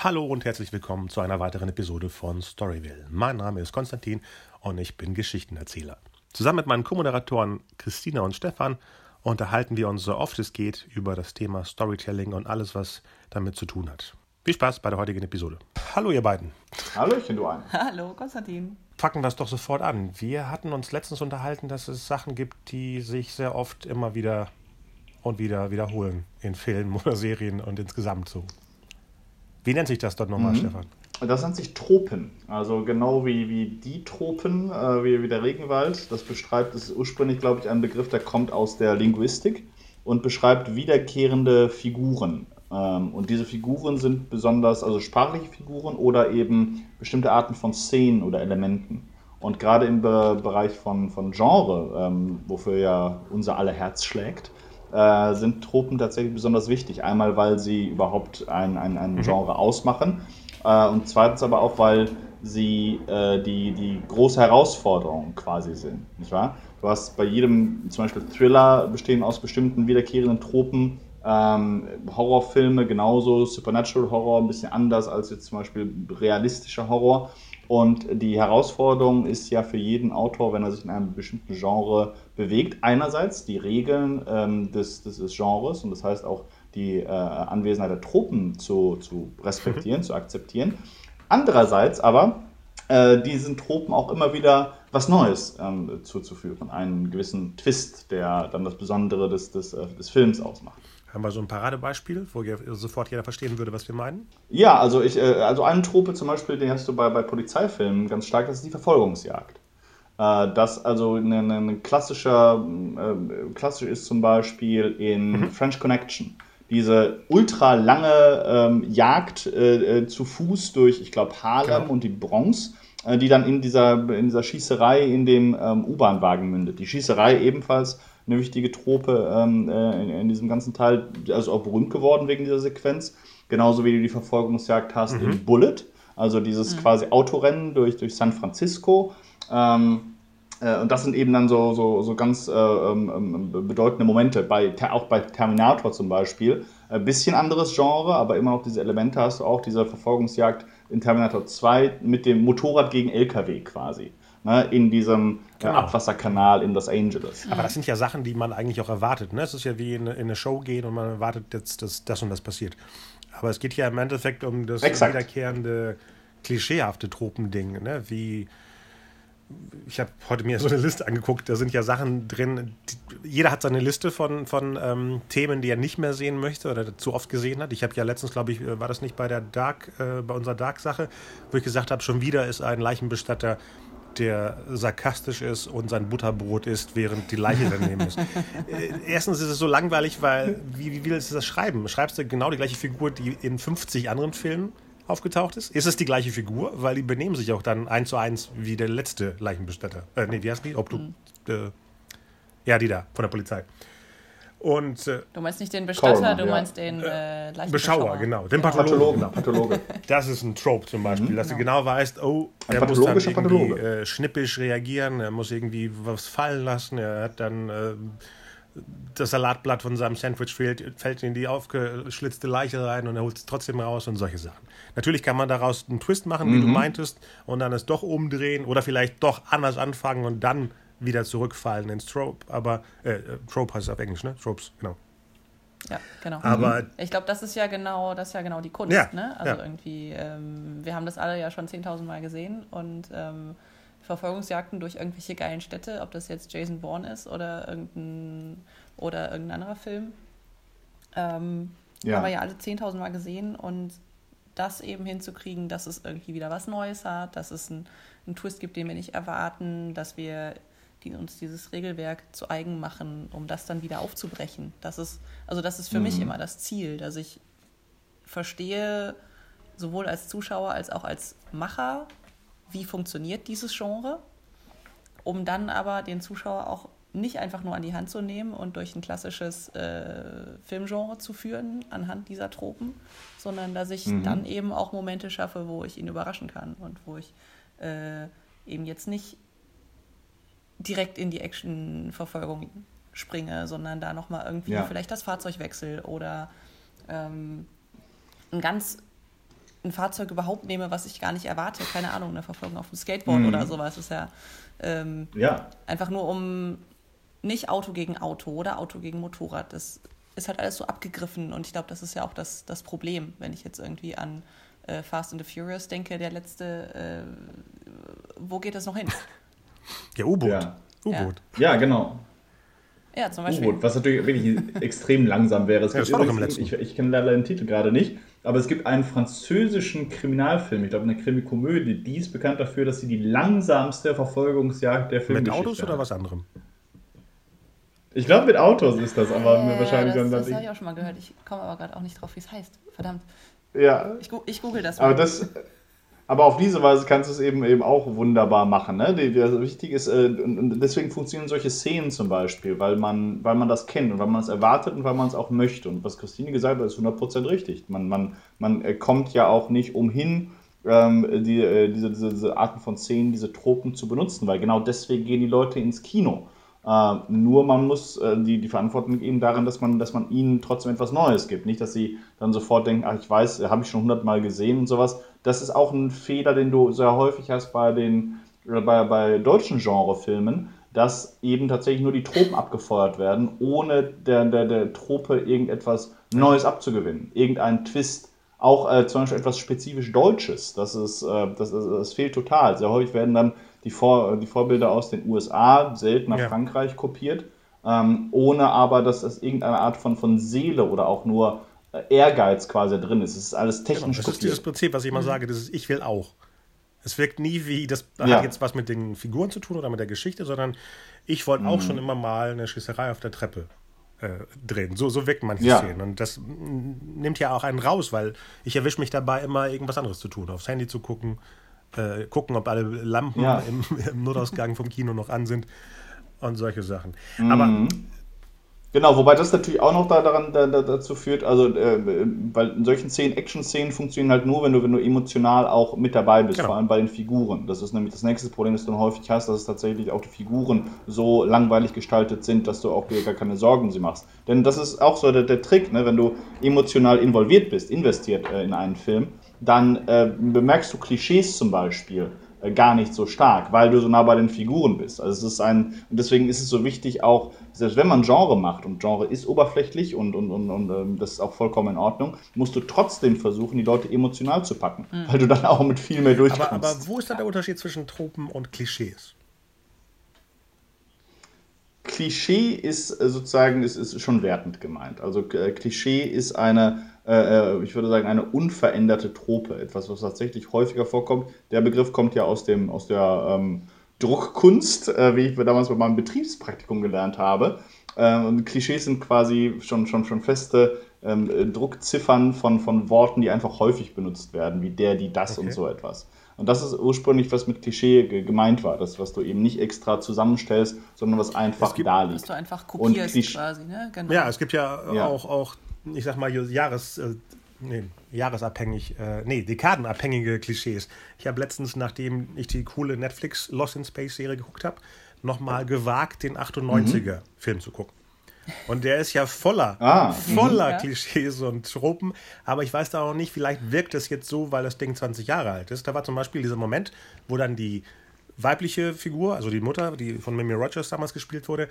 Hallo und herzlich willkommen zu einer weiteren Episode von Storyville. Mein Name ist Konstantin und ich bin Geschichtenerzähler. Zusammen mit meinen Co-Moderatoren Christina und Stefan unterhalten wir uns so oft es geht über das Thema Storytelling und alles, was damit zu tun hat. Viel Spaß bei der heutigen Episode. Hallo ihr beiden. Hallöchen, du ein. Hallo, Konstantin. Packen wir es doch sofort an. Wir hatten uns letztens unterhalten, dass es Sachen gibt, die sich sehr oft immer wieder und wieder wiederholen in Filmen oder Serien und insgesamt so. Wie nennt sich das dort nochmal, mhm. Stefan? Das nennt sich Tropen. Also genau wie, wie die Tropen, äh, wie, wie der Regenwald. Das beschreibt, das ist ursprünglich, glaube ich, ein Begriff, der kommt aus der Linguistik und beschreibt wiederkehrende Figuren. Ähm, und diese Figuren sind besonders, also sprachliche Figuren oder eben bestimmte Arten von Szenen oder Elementen. Und gerade im Be Bereich von, von Genre, ähm, wofür ja unser aller Herz schlägt, äh, sind Tropen tatsächlich besonders wichtig. Einmal, weil sie überhaupt ein, ein, ein mhm. Genre ausmachen äh, und zweitens aber auch, weil sie äh, die, die große Herausforderung quasi sind. Nicht wahr? Du hast bei jedem, zum Beispiel Thriller, bestehen aus bestimmten wiederkehrenden Tropen. Ähm, Horrorfilme genauso, Supernatural Horror ein bisschen anders als jetzt zum Beispiel realistischer Horror. Und die Herausforderung ist ja für jeden Autor, wenn er sich in einem bestimmten Genre bewegt, einerseits die Regeln ähm, des, des, des, Genres und das heißt auch die äh, Anwesenheit der Truppen zu, zu respektieren, mhm. zu akzeptieren. Andererseits aber äh, diesen Tropen auch immer wieder was Neues ähm, zuzuführen, einen gewissen Twist, der dann das Besondere des, des, äh, des Films ausmacht. Haben wir so ein Paradebeispiel, wo sofort jeder verstehen würde, was wir meinen? Ja, also ich, äh, also eine Trope zum Beispiel, den hast du bei, bei Polizeifilmen ganz stark, das ist die Verfolgungsjagd. Äh, das also ein, ein klassischer, äh, klassisch ist zum Beispiel in mhm. French Connection. Diese ultra lange ähm, Jagd zu Fuß durch, ich glaube, Harlem genau. und die Bronx, die dann in dieser, in dieser Schießerei in dem ähm, U-Bahn-Wagen mündet. Die Schießerei ebenfalls eine wichtige Trope ähm, äh, in, in, diesem ganzen Teil, also auch berühmt geworden wegen dieser Sequenz. Genauso wie du die Verfolgungsjagd hast mhm. in Bullet, also dieses mhm. quasi Autorennen durch, durch San Francisco. Ähm, äh, und das sind eben dann so, so, so ganz äh, ähm, ähm bedeutende Momente, bei, auch bei Terminator zum Beispiel. Ein bisschen anderes Genre, aber immer noch diese Elemente hast du auch, diese Verfolgungsjagd in Terminator 2 mit dem Motorrad gegen LKW quasi ne, in diesem äh, genau. Abwasserkanal in Los Angeles. Aber das sind ja Sachen, die man eigentlich auch erwartet. Ne? Es ist ja wie in, in eine Show gehen und man erwartet jetzt, dass das und das passiert. Aber es geht ja im Endeffekt um das Exakt. wiederkehrende, klischeehafte Tropending, ne? wie ich habe heute mir so eine Liste angeguckt, da sind ja Sachen drin. Die, jeder hat seine Liste von, von ähm, Themen, die er nicht mehr sehen möchte oder zu oft gesehen hat. Ich habe ja letztens, glaube ich, äh, war das nicht bei der Dark, äh, bei unserer Dark-Sache, wo ich gesagt habe, schon wieder ist ein Leichenbestatter der sarkastisch ist und sein Butterbrot isst, während die Leiche daneben ist. Äh, erstens ist es so langweilig, weil wie, wie willst du das schreiben? Schreibst du genau die gleiche Figur, die in 50 anderen Filmen aufgetaucht ist? Ist es die gleiche Figur? Weil die benehmen sich auch dann eins zu eins wie der letzte Leichenbestatter. Äh, nee, wie heißt die? Ob du, mhm. äh, ja, die da, von der Polizei. Und, äh, du meinst nicht den Bestatter, Corona, du ja. meinst den äh, Beschauer, Beschauer, genau. Den Pathologen. Pathologen. Pathologe. Das ist ein Trope zum Beispiel, mhm, dass genau. du genau weißt, oh, er muss dann irgendwie äh, schnippisch reagieren, er muss irgendwie was fallen lassen, er hat dann äh, das Salatblatt von seinem Sandwich fällt, fällt in die aufgeschlitzte Leiche rein und er holt es trotzdem raus und solche Sachen. Natürlich kann man daraus einen Twist machen, wie mhm. du meintest, und dann es doch umdrehen oder vielleicht doch anders anfangen und dann wieder zurückfallen ins Trope. Aber äh, äh, Trope heißt es auf Englisch, ne? Tropes, genau. Ja, genau. Aber mhm. ich glaube, das ist ja genau, das ist ja genau die Kunst, ja, ne? Also ja. irgendwie, ähm, wir haben das alle ja schon 10.000 Mal gesehen und ähm, Verfolgungsjagden durch irgendwelche geilen Städte, ob das jetzt Jason Bourne ist oder irgendein oder irgendein anderer Film, ähm, ja. haben wir ja alle 10.000 Mal gesehen und das eben hinzukriegen, dass es irgendwie wieder was Neues hat, dass es einen, einen Twist gibt, den wir nicht erwarten, dass wir die uns dieses Regelwerk zu eigen machen, um das dann wieder aufzubrechen. Das ist, also das ist für mhm. mich immer das Ziel, dass ich verstehe, sowohl als Zuschauer als auch als Macher, wie funktioniert dieses Genre, um dann aber den Zuschauer auch nicht einfach nur an die Hand zu nehmen und durch ein klassisches äh, Filmgenre zu führen anhand dieser Tropen, sondern dass ich mhm. dann eben auch Momente schaffe, wo ich ihn überraschen kann und wo ich äh, eben jetzt nicht direkt in die Actionverfolgung springe, sondern da nochmal irgendwie ja. vielleicht das Fahrzeug wechsle oder ähm, ein ganz ein Fahrzeug überhaupt nehme, was ich gar nicht erwarte, keine Ahnung, eine Verfolgung auf dem Skateboard mhm. oder sowas, ist ja, ähm, ja einfach nur um nicht Auto gegen Auto oder Auto gegen Motorrad. Das ist halt alles so abgegriffen und ich glaube, das ist ja auch das, das Problem, wenn ich jetzt irgendwie an äh, Fast and the Furious denke, der letzte, äh, wo geht das noch hin? Ja, U-Boot. Ja. U-Boot. Ja. ja, genau. Ja, zum Beispiel. U-Boot, was natürlich wirklich extrem langsam wäre. Es ja, gibt übrigens, ich, ich kenne leider den Titel gerade nicht, aber es gibt einen französischen Kriminalfilm, ich glaube eine Krimikomödie, die ist bekannt dafür, dass sie die langsamste Verfolgungsjagd der Filmgeschichte Mit Autos oder was anderem? Ich glaube, mit Autos ist das, aber äh, wahrscheinlich das, dann. Das habe ich auch schon mal gehört. Ich komme aber gerade auch nicht drauf, wie es heißt. Verdammt. Ja. Ich, ich google das mal. Aber das. Aber auf diese Weise kannst du es eben, eben auch wunderbar machen. Ne? Also wichtig ist, äh, und deswegen funktionieren solche Szenen zum Beispiel, weil man, weil man das kennt und weil man es erwartet und weil man es auch möchte. Und was Christine gesagt hat, ist 100% richtig. Man, man, man äh, kommt ja auch nicht umhin, ähm, die, äh, diese, diese, diese Arten von Szenen, diese Tropen zu benutzen, weil genau deswegen gehen die Leute ins Kino. Äh, nur man muss äh, die, die Verantwortung geben darin, dass man, dass man ihnen trotzdem etwas Neues gibt. Nicht, dass sie dann sofort denken, ach, ich weiß, habe ich schon hundertmal gesehen und sowas. Das ist auch ein Fehler, den du sehr häufig hast bei den bei, bei deutschen Genrefilmen, dass eben tatsächlich nur die Tropen abgefeuert werden, ohne der, der, der Trope irgendetwas Neues abzugewinnen. Irgendein Twist. Auch äh, zum Beispiel etwas spezifisch Deutsches. Das, ist, äh, das, das fehlt total. Sehr häufig werden dann die, Vor die Vorbilder aus den USA, selten nach ja. Frankreich kopiert, ähm, ohne aber, dass das irgendeine Art von, von Seele oder auch nur Ehrgeiz quasi drin ist. Es ist alles technisch genau, Das kopiert. ist dieses Prinzip, was ich immer mhm. sage, das ist Ich will auch. Es wirkt nie wie, das ja. hat jetzt was mit den Figuren zu tun oder mit der Geschichte, sondern ich wollte mhm. auch schon immer mal eine Schießerei auf der Treppe äh, drehen. So, so wirken manche ja. Szenen. Und das nimmt ja auch einen raus, weil ich erwische mich dabei, immer irgendwas anderes zu tun, aufs Handy zu gucken, äh, gucken, ob alle Lampen ja. im, im, Notausgang vom Kino noch an sind und solche Sachen. Mhm. Aber Genau, wobei das natürlich auch noch da, daran, da, dazu führt, also äh, weil in solchen Szenen, Action-Szenen funktionieren halt nur, wenn du, wenn du emotional auch mit dabei bist, genau. vor allem bei den Figuren. Das ist nämlich das nächste Problem, das du dann häufig hast, dass es tatsächlich auch die Figuren so langweilig gestaltet sind, dass du auch dir gar keine Sorgen sie machst. Denn das ist auch so der, der Trick, ne? wenn du emotional involviert bist, investiert äh, in einen Film, dann äh, bemerkst du Klischees zum Beispiel äh, gar nicht so stark, weil du so nah bei den Figuren bist. Also es ist ein, und deswegen ist es so wichtig auch, selbst wenn man Genre macht und Genre ist oberflächlich und, und, und, und ähm, das ist auch vollkommen in Ordnung, musst du trotzdem versuchen, die Leute emotional zu packen, mhm. weil du dann auch mit viel mehr durchkommst. Aber, aber wo ist da der Unterschied zwischen Tropen und Klischees? Klischee ist äh, sozusagen, ist, ist schon wertend gemeint. Also äh, Klischee ist eine äh, äh, ich würde sagen, eine unveränderte Trope. Etwas, was tatsächlich häufiger vorkommt. Der Begriff kommt ja aus, dem, aus der ähm, Druckkunst, äh, wie ich damals bei meinem Betriebspraktikum gelernt habe. Ähm, Klischees sind quasi schon, schon, schon feste ähm, Druckziffern von, von Worten, die einfach häufig benutzt werden, wie der, die, das okay. und so etwas. Und das ist ursprünglich, was mit Klischee gemeint war. Das, was du eben nicht extra zusammenstellst, sondern was einfach gibt, da liegt. Was du einfach kopierst quasi, ne? Genau. Ja, es gibt ja, ja. Auch, auch ich sag mal, Jahres, äh, nee, jahresabhängig, äh, nee, dekadenabhängige Klischees. Ich habe letztens, nachdem ich die coole Netflix Lost in Space Serie geguckt habe, nochmal gewagt, den 98er-Film mhm. zu gucken. Und der ist ja voller, ah, voller mhm. Klischees und Tropen. Aber ich weiß da auch nicht, vielleicht wirkt es jetzt so, weil das Ding 20 Jahre alt ist. Da war zum Beispiel dieser Moment, wo dann die weibliche Figur, also die Mutter, die von Mimi Rogers damals gespielt wurde,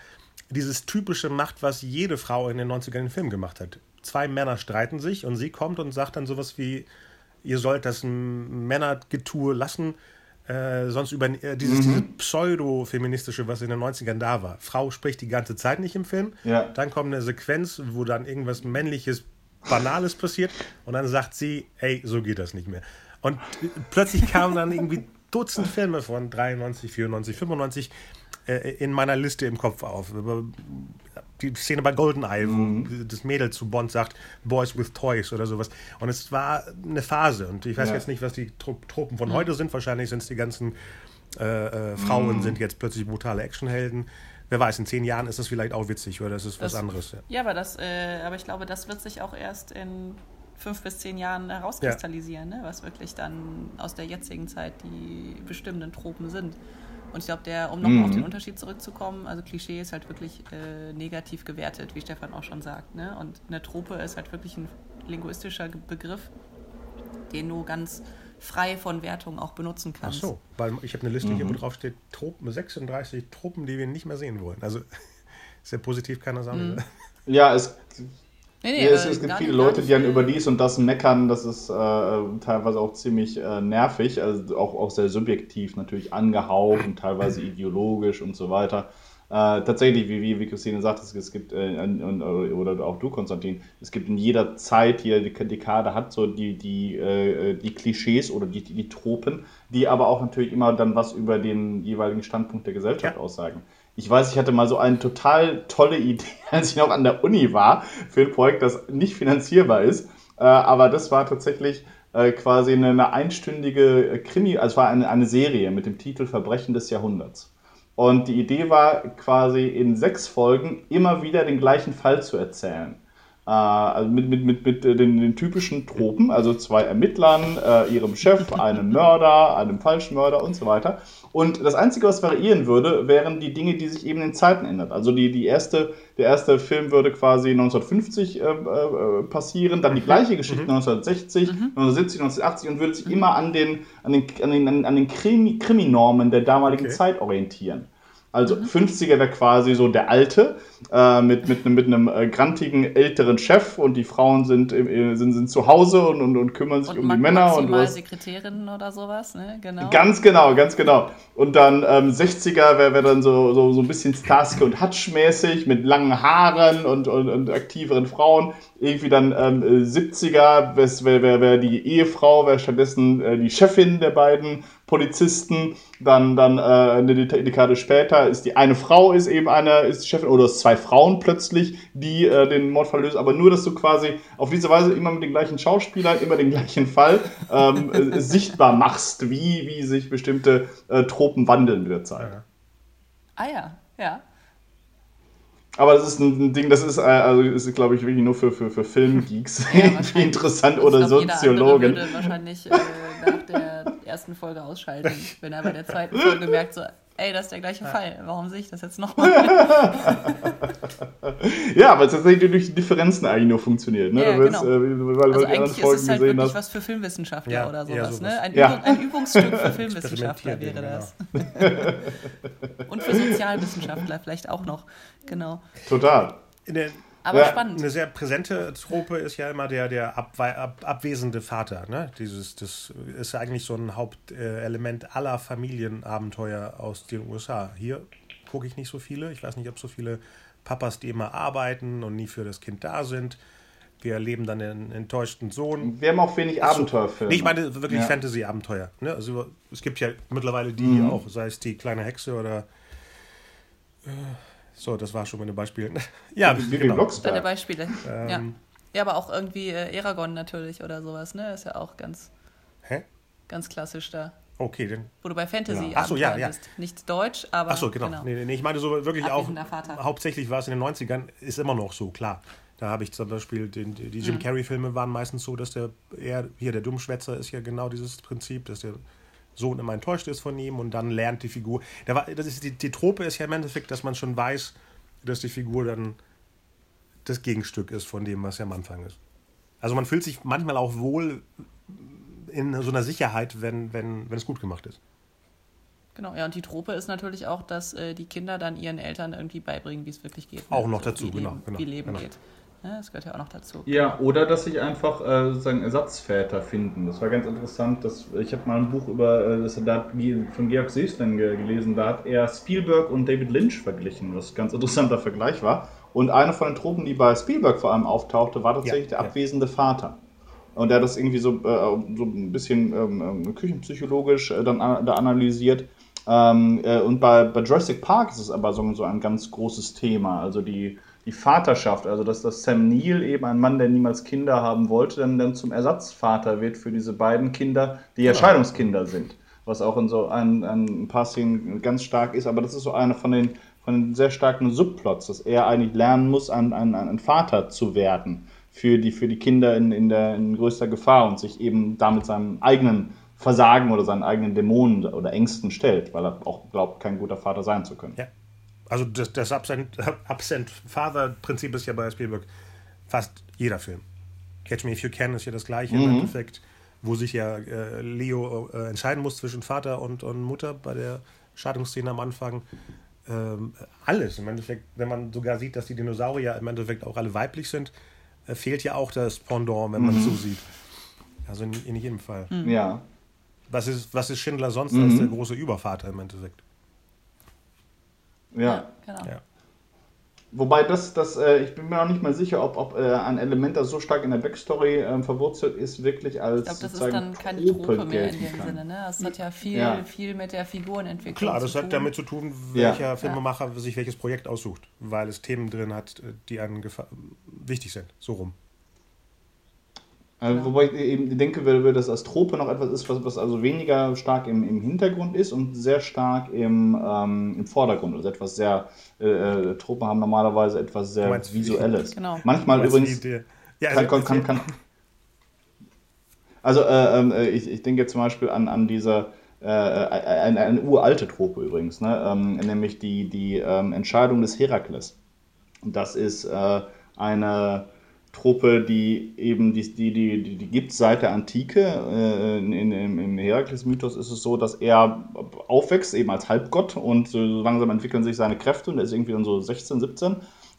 dieses typische macht, was jede Frau in den 90ern in Film gemacht hat. Zwei Männer streiten sich und sie kommt und sagt dann sowas wie, ihr sollt das Männergetue lassen, äh, sonst über äh, dieses, mhm. dieses pseudo-feministische, was in den 90ern da war. Frau spricht die ganze Zeit nicht im Film, ja. dann kommt eine Sequenz, wo dann irgendwas männliches, banales passiert und dann sagt sie, ey, so geht das nicht mehr. Und plötzlich kamen dann irgendwie Dutzend Filme von 93, 94, 95 äh, in meiner Liste im Kopf auf. Die Szene bei GoldenEye, mhm. wo das Mädel zu Bond sagt, Boys with Toys oder sowas. Und es war eine Phase. Und ich weiß ja. jetzt nicht, was die Tropen von mhm. heute sind. Wahrscheinlich sind es die ganzen äh, äh, Frauen mhm. sind jetzt plötzlich brutale Actionhelden. Wer weiß, in zehn Jahren ist das vielleicht auch witzig oder das ist das, was anderes. Ja, ja aber, das, äh, aber ich glaube, das wird sich auch erst in fünf bis zehn Jahren herauskristallisieren, ja. ne? was wirklich dann aus der jetzigen Zeit die bestimmenden Tropen sind. Und ich glaube, der, um nochmal mhm. auf den Unterschied zurückzukommen, also Klischee ist halt wirklich äh, negativ gewertet, wie Stefan auch schon sagt. Ne? Und eine Trope ist halt wirklich ein linguistischer Begriff, den du ganz frei von Wertung auch benutzen kannst. Ach so, weil ich habe eine Liste mhm. hier, wo drauf steht Truppen, 36 Truppen, die wir nicht mehr sehen wollen. Also sehr positiv kann das sein. Mhm. Ja, es, nee, nee, es, es gibt viele Leute, die dann über dies und das meckern. Das ist äh, teilweise auch ziemlich äh, nervig, also auch, auch sehr subjektiv natürlich angehaucht und teilweise ideologisch und so weiter. Äh, tatsächlich, wie, wie, wie Christine sagt, es, es gibt, äh, oder auch du, Konstantin, es gibt in jeder Zeit, jede Dekade hat so die, die, äh, die Klischees oder die, die Tropen, die aber auch natürlich immer dann was über den jeweiligen Standpunkt der Gesellschaft ja. aussagen. Ich weiß, ich hatte mal so eine total tolle Idee, als ich noch an der Uni war, für ein Projekt, das nicht finanzierbar ist. Äh, aber das war tatsächlich äh, quasi eine, einstündige Krimi, also es war eine, eine Serie mit dem Titel Verbrechen des Jahrhunderts. Und die Idee war quasi in sechs Folgen immer wieder den gleichen Fall zu erzählen. Äh, also mit, mit, mit, mit den, den, typischen Tropen, also zwei Ermittlern, äh, ihrem Chef, einem Mörder, einem Falschmörder und so weiter. Und das Einzige, was variieren würde, wären die Dinge, die sich eben in Zeiten ändern. Also die, die erste, der erste Film würde quasi 1950 äh, äh, passieren, dann die mhm. gleiche Geschichte mhm. 1960, mhm. 1970, 1980 und würde sich mhm. immer an den, an den, an den, an den Krimi, Kriminormen der damaligen okay. Zeit orientieren. Also mhm. 50er wäre quasi so der Alte äh, mit, mit, mit einem äh, grantigen älteren Chef und die Frauen sind, äh, sind, sind zu Hause und, und, und kümmern sich und um die Männer. Und was, Sekretärinnen oder sowas, ne? Genau. Ganz genau, ganz genau. Und dann ähm, 60er wäre wär dann so, so, so ein bisschen Starsky und Hutch-mäßig mit langen Haaren und, und, und aktiveren Frauen. Irgendwie dann ähm, 70er wäre wär, wär die Ehefrau, wäre stattdessen äh, die Chefin der beiden Polizisten. Dann, dann äh, eine Dekade später ist die eine Frau ist eben eine ist die Chefin oder es zwei Frauen plötzlich, die äh, den Mordfall lösen. Aber nur, dass du quasi auf diese Weise immer mit den gleichen Schauspielern, immer den gleichen Fall ähm, äh, sichtbar machst, wie, wie sich bestimmte äh, Tropen wandeln mit der Zeit. Ah ja, ja. Aber das ist ein Ding, das ist, äh, also ist glaube ich, wirklich nur für, für, für Filmgeeks ja, interessant oder Soziologen. Jeder wahrscheinlich äh, nach der ersten Folge ausschalten, wenn er bei der zweiten Folge merkt, so, ey, das ist der gleiche Fall. Warum sehe ich das jetzt nochmal? ja, aber es tatsächlich durch die Differenzen eigentlich nur funktioniert. Ne? Ja, genau. äh, weil, also eigentlich ist es halt wirklich hast. was für Filmwissenschaftler ja, oder sowas. sowas. Ne? Ein, ja. Übung, ein, Übungsstück für Filmwissenschaftler wäre das. Genau. Und für Sozialwissenschaftler vielleicht auch noch. Genau. Total. In der aber ja. spannend. Eine sehr präsente Trope ist ja immer der, der ab, ab, abwesende Vater. Ne? Dieses, das ist eigentlich so ein Hauptelement aller Familienabenteuer aus den USA. Hier gucke ich nicht so viele. Ich weiß nicht, ob so viele Papas, die immer arbeiten und nie für das Kind da sind. Wir erleben dann den enttäuschten Sohn. Wir haben auch wenig Abenteuerfilme. Nee, ich meine wirklich ja. Fantasy-Abenteuer. Ne? Also, es gibt ja mittlerweile die mhm. auch, sei es die kleine Hexe oder äh, so, das war schon mal ein Beispiel. ja, wie, genau. Deine Beispiele. Ähm, ja. ja, aber auch irgendwie äh, Eragon natürlich oder sowas, ne? Ist ja auch ganz, Hä? ganz klassisch da. Okay, dann. Wo du bei Fantasy genau. Ach so, ja, ja. bist. Nicht deutsch, aber. Ach so, genau. genau. Nee, nee, ich meine so wirklich auch. Vater. Hauptsächlich war es in den 90ern, ist immer noch so, klar. Da habe ich zum Beispiel, den, die Jim mhm. Carrey-Filme waren meistens so, dass der, er, hier der Dummschwätzer ist ja genau dieses Prinzip, dass der Sohn immer enttäuscht ist von ihm und dann lernt die Figur. War, das ist, die, die Trope ist ja im Endeffekt, dass man schon weiß, dass die Figur dann das Gegenstück ist von dem, was ja am Anfang ist. Also man fühlt sich manchmal auch wohl in so einer Sicherheit, wenn, wenn, wenn es gut gemacht ist. Genau, ja, und die Trope ist natürlich auch, dass äh, die Kinder dann ihren Eltern irgendwie beibringen, wie es wirklich geht. Auch noch dazu, wie genau, Leben, genau. Wie Leben genau. geht. Ja, das gehört ja auch noch dazu. Ja, oder dass sich einfach äh, sozusagen Ersatzväter finden. Das war ganz interessant. Dass, ich habe mal ein Buch über äh, das da von Georg Seeslen gelesen. Da hat er Spielberg und David Lynch verglichen, was ein ganz interessanter Vergleich war. Und eine von den Tropen, die bei Spielberg vor allem auftauchte, war tatsächlich ja, der abwesende ja. Vater. Und der hat das irgendwie so, äh, so ein bisschen ähm, ähm küchenpsychologisch äh, dann da analysiert. Ähm, äh, und bei, bei Jurassic Park ist es aber so, so ein ganz großes Thema. Also die die Vaterschaft, also dass das Sam Neill eben ein Mann, der niemals Kinder haben wollte, dann, dann zum Ersatzvater wird für diese beiden Kinder, die ja Scheidungskinder sind. Was auch in so ein, ein paar Szenen ganz stark ist, aber das ist so einer von den, von den sehr starken Subplots, dass er eigentlich lernen muss, ein, ein, ein Vater zu werden für die, für die Kinder in, in, der, in größter Gefahr und sich eben damit seinem eigenen Versagen oder seinen eigenen Dämonen oder Ängsten stellt, weil er auch glaubt, kein guter Vater sein zu können. Ja. Also das, das Absent, Absent Father-Prinzip ist ja bei Spielberg fast jeder Film. Catch Me If You Can ist ja das gleiche mhm. im Endeffekt. wo sich ja äh, Leo äh, entscheiden muss zwischen Vater und, und Mutter bei der Scheidungsszene am Anfang. Ähm, alles im Endeffekt, wenn man sogar sieht, dass die Dinosaurier im Endeffekt auch alle weiblich sind, äh, fehlt ja auch das Pendant, wenn man mhm. so sieht. Also in, in jedem Fall. Mhm. Ja. Was ist, was ist Schindler sonst mhm. als der große Übervater im Endeffekt? Ja. ja genau. Ja. Wobei das, das äh, ich bin mir auch nicht mal sicher, ob, ob äh, ein Element, das so stark in der Backstory äh, verwurzelt ist, wirklich als. Ich glaube, das ist dann keine Trope mehr in dem kann. Sinne. Ne? Das hat ja viel, ja. viel mit der Figurenentwicklung Klar, das hat damit zu tun, welcher ja. Filmemacher sich welches Projekt aussucht, weil es Themen drin hat, die einem wichtig sind. So rum. Also, wobei ich eben denke, weil das als Trope noch etwas ist, was, was also weniger stark im, im Hintergrund ist und sehr stark im, ähm, im Vordergrund. Also etwas sehr, äh, äh Trope haben normalerweise etwas sehr Visuelles. Genau. Manchmal übrigens ja, also, kann, kann, kann, Also äh, ähm, äh, ich, ich denke zum Beispiel an, an diese äh, eine, eine, uralte Trope übrigens, ne? ähm, nämlich die, die ähm, Entscheidung des Herakles. Das ist äh, eine Truppe, die eben, die, die, die, die gibt es seit der Antike. Äh, in, in, Im Herakles-Mythos ist es so, dass er aufwächst, eben als Halbgott und so langsam entwickeln sich seine Kräfte und er ist irgendwie dann so 16, 17.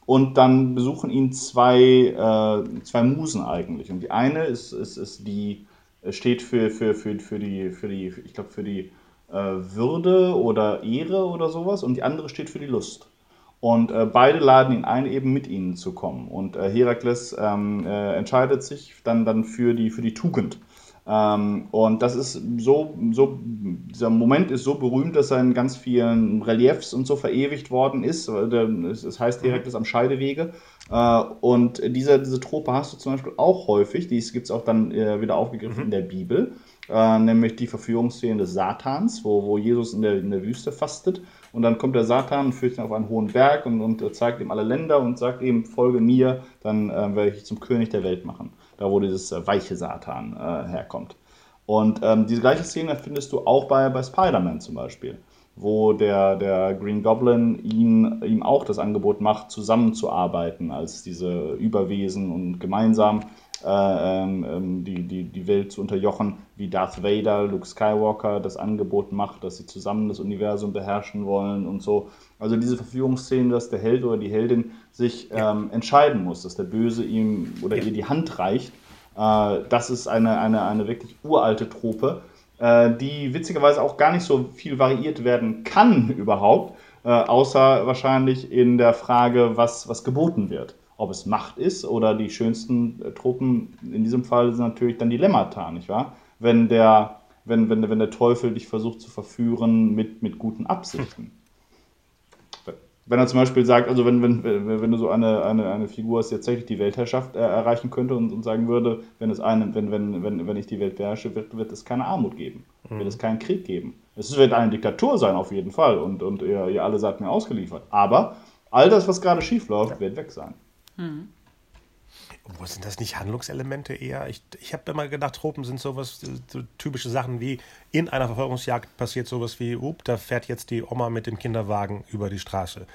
Und dann besuchen ihn zwei, äh, zwei Musen eigentlich. Und die eine ist, ist, ist die, steht für, für, für, für die, für die, ich glaube, für die äh, Würde oder Ehre oder sowas und die andere steht für die Lust. Und äh, beide laden ihn ein, eben mit ihnen zu kommen. Und äh, Herakles ähm, äh, entscheidet sich dann, dann für, die, für die Tugend. Ähm, und das ist so, so, dieser Moment ist so berühmt, dass er in ganz vielen Reliefs und so verewigt worden ist. Es heißt Herakles am Scheidewege. Äh, und diese, diese Trope hast du zum Beispiel auch häufig. Dies gibt es auch dann äh, wieder aufgegriffen mhm. in der Bibel. Äh, nämlich die Verführungsszene des Satans, wo, wo Jesus in der, in der Wüste fastet. Und dann kommt der Satan und führt ihn auf einen hohen Berg und, und zeigt ihm alle Länder und sagt ihm, folge mir, dann äh, werde ich zum König der Welt machen. Da wo dieses äh, weiche Satan äh, herkommt. Und ähm, diese gleiche Szene findest du auch bei, bei Spider-Man zum Beispiel, wo der, der Green Goblin ihn, ihm auch das Angebot macht, zusammenzuarbeiten als diese Überwesen und gemeinsam die, die, die Welt zu unterjochen, wie Darth Vader, Luke Skywalker das Angebot macht, dass sie zusammen das Universum beherrschen wollen und so. Also diese Verführungsszene, dass der Held oder die Heldin sich ähm, entscheiden muss, dass der Böse ihm oder ja. ihr die Hand reicht. Äh, das ist eine, eine, eine wirklich uralte Trope, äh, die witzigerweise auch gar nicht so viel variiert werden kann überhaupt, äh, außer wahrscheinlich in der Frage, was, was geboten wird ob es Macht ist oder die schönsten äh, Truppen in diesem Fall sind natürlich dann die Lemmata, nicht wahr? Wenn der, wenn, wenn, wenn der Teufel dich versucht zu verführen mit, mit guten Absichten. Wenn er zum Beispiel sagt, also wenn, wenn, wenn du so eine, eine, eine Figur hast, die tatsächlich die Weltherrschaft äh, erreichen könnte und, und sagen würde, wenn, es einen, wenn, wenn, wenn, wenn ich die Welt beherrsche, wird, wird es keine Armut geben, mhm. wird es keinen Krieg geben. Es wird eine Diktatur sein, auf jeden Fall, und, und ihr, ihr alle seid mir ausgeliefert. Aber all das, was gerade schief läuft, ja. wird weg sein. Hm. Wo sind das nicht Handlungselemente eher? Ich, ich habe immer gedacht, Tropen sind sowas, so typische Sachen wie in einer Verfolgungsjagd passiert sowas wie, up, da fährt jetzt die Oma mit dem Kinderwagen über die Straße.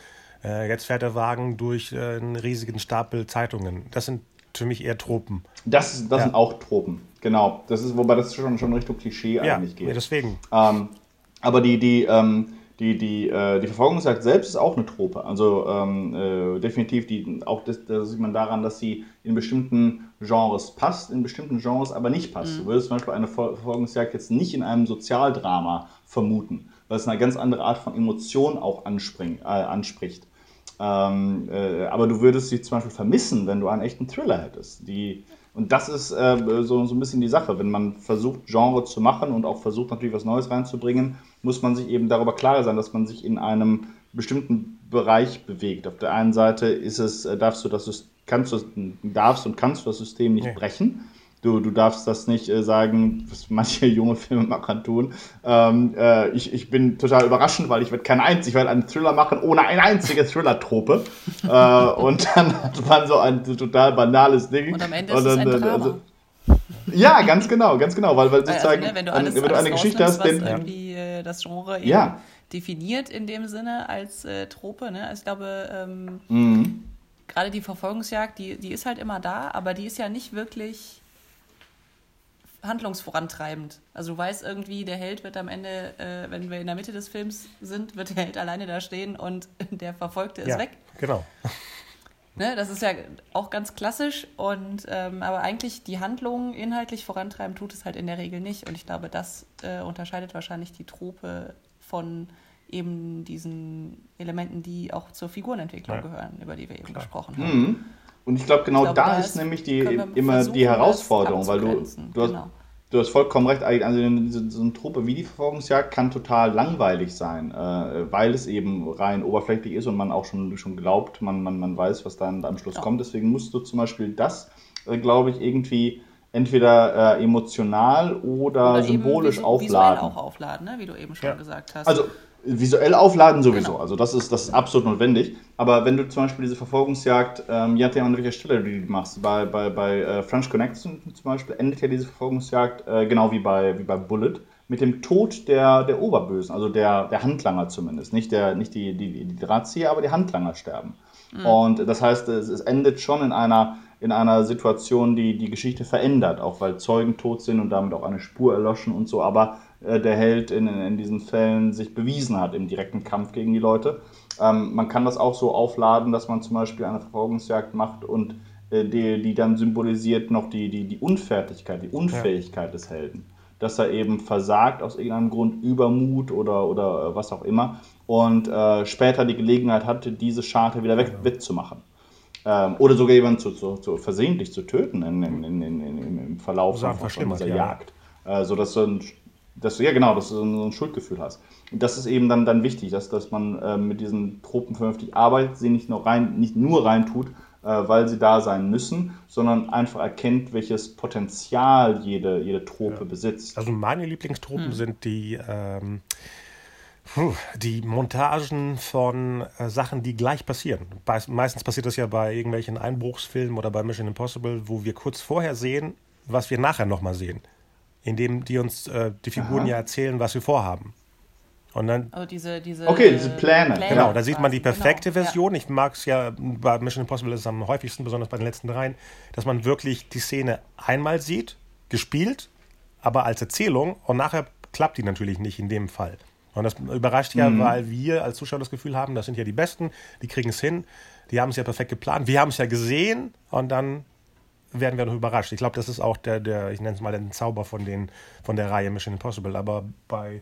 Äh, jetzt fährt der Wagen durch äh, einen riesigen Stapel Zeitungen. Das sind für mich eher Tropen. Das, das ja. sind auch Tropen, genau. Das ist, wobei das schon, schon Richtung Klischee ja, eigentlich geht. Ja, deswegen. Ähm, aber die, die, ähm, die, die, äh, die Verfolgungsjagd selbst ist auch eine Trope. Also ähm, äh, definitiv, die, auch das, das, sieht man daran, dass sie in bestimmten Genres passt, in bestimmten Genres aber nicht passt. Mhm. Du würdest zum Beispiel eine Verfolgungsjagd jetzt nicht in einem Sozialdrama vermuten, weil es eine ganz andere Art von Emotion auch äh, anspricht. Ähm, äh, aber du würdest sie zum Beispiel vermissen, wenn du einen echten Thriller hättest. Die, und das ist äh, so, so ein bisschen die Sache, wenn man versucht, Genre zu machen und auch versucht, natürlich was Neues reinzubringen, muss man sich eben darüber klar sein, dass man sich in einem bestimmten Bereich bewegt. Auf der einen Seite ist es, äh, darfst du das, kannst du, darfst und kannst du das System nicht ja. brechen. Du, du darfst das nicht äh, sagen, was manche junge Filmemacher tun. Ähm, äh, ich, ich bin total überraschend, weil ich werde kein einzig, ich werde einen Thriller machen ohne eine einzige Thriller-Trope. äh, und dann hat man so ein total banales Ding. Und am Ende ist dann, es ein Drama. Also, ja, ganz genau, ganz genau, weil, weil sozusagen, also, ne, wenn du, alles, wenn du eine Geschichte hast, was irgendwie äh, das Genre ja. definiert in dem Sinne als äh, Trope, ne? Also ich glaube, ähm, mhm. gerade die Verfolgungsjagd, die, die ist halt immer da, aber die ist ja nicht wirklich handlungsvorantreibend. Also du weißt irgendwie, der Held wird am Ende, äh, wenn wir in der Mitte des Films sind, wird der Held alleine da stehen und der Verfolgte ist ja, weg. Genau. Ne, das ist ja auch ganz klassisch und ähm, aber eigentlich die Handlung inhaltlich vorantreiben tut es halt in der Regel nicht. Und ich glaube, das äh, unterscheidet wahrscheinlich die Trope von eben diesen Elementen, die auch zur Figurenentwicklung ja. gehören, über die wir eben Klar. gesprochen haben. Mhm. Und ich glaube, genau ich glaube, da, da, ist nämlich die, immer die Herausforderung, weil du, du hast, genau du hast vollkommen recht, also so, so eine Truppe wie die Verfolgungsjagd kann total langweilig sein, äh, weil es eben rein oberflächlich ist und man auch schon, schon glaubt, man, man, man weiß, was dann am Schluss ja. kommt. Deswegen musst du zum Beispiel das, äh, glaube ich, irgendwie entweder äh, emotional oder, oder symbolisch aufladen. Visuell auch aufladen, ne? wie du eben schon ja. gesagt hast. Also Visuell aufladen sowieso, genau. also das ist, das ist absolut notwendig. Aber wenn du zum Beispiel diese Verfolgungsjagd, ähm, je nachdem an welcher Stelle du die machst, bei, bei, bei äh, French Connection zum Beispiel endet ja diese Verfolgungsjagd, äh, genau wie bei, wie bei Bullet, mit dem Tod der, der Oberbösen, also der, der Handlanger zumindest. Nicht, der, nicht die, die, die Drahtzieher, aber die Handlanger sterben. Mhm. Und das heißt, es, es endet schon in einer, in einer Situation, die die Geschichte verändert, auch weil Zeugen tot sind und damit auch eine Spur erloschen und so. Aber äh, der Held in, in diesen Fällen sich bewiesen hat im direkten Kampf gegen die Leute. Ähm, man kann das auch so aufladen, dass man zum Beispiel eine Verfolgungsjagd macht und äh, die, die dann symbolisiert noch die, die, die Unfertigkeit, die Unfähigkeit ja. des Helden. Dass er eben versagt aus irgendeinem Grund, Übermut oder, oder äh, was auch immer und äh, später die Gelegenheit hatte, diese Scharte wieder weg, ja. wettzumachen. Ähm, oder sogar jemanden zu, zu, zu, versehentlich zu töten in, in, in, im Verlauf von, von dieser ja. Jagd. Äh, sodass so ein dass du, ja genau, dass du so ein Schuldgefühl hast. Und das ist eben dann, dann wichtig, dass, dass man äh, mit diesen Tropen vernünftig arbeitet, sie nicht nur rein, nicht nur rein tut, äh, weil sie da sein müssen, sondern einfach erkennt, welches Potenzial jede, jede Trope ja. besitzt. Also meine Lieblingstropen hm. sind die, ähm, die Montagen von äh, Sachen, die gleich passieren. Bei, meistens passiert das ja bei irgendwelchen Einbruchsfilmen oder bei Mission Impossible, wo wir kurz vorher sehen, was wir nachher nochmal sehen indem die uns äh, die Figuren Aha. ja erzählen, was wir vorhaben. Und dann, also diese, diese okay, diese Pläne. Pläne genau, da sieht man die perfekte genau, Version. Ja. Ich mag es ja, bei Mission Impossible ist es am häufigsten, besonders bei den letzten dreien, dass man wirklich die Szene einmal sieht, gespielt, aber als Erzählung und nachher klappt die natürlich nicht in dem Fall. Und das überrascht ja, mhm. weil wir als Zuschauer das Gefühl haben, das sind ja die Besten, die kriegen es hin, die haben es ja perfekt geplant, wir haben es ja gesehen und dann werden wir noch überrascht. Ich glaube, das ist auch der, der ich nenne es mal den Zauber von, den, von der Reihe Mission Impossible. Aber bei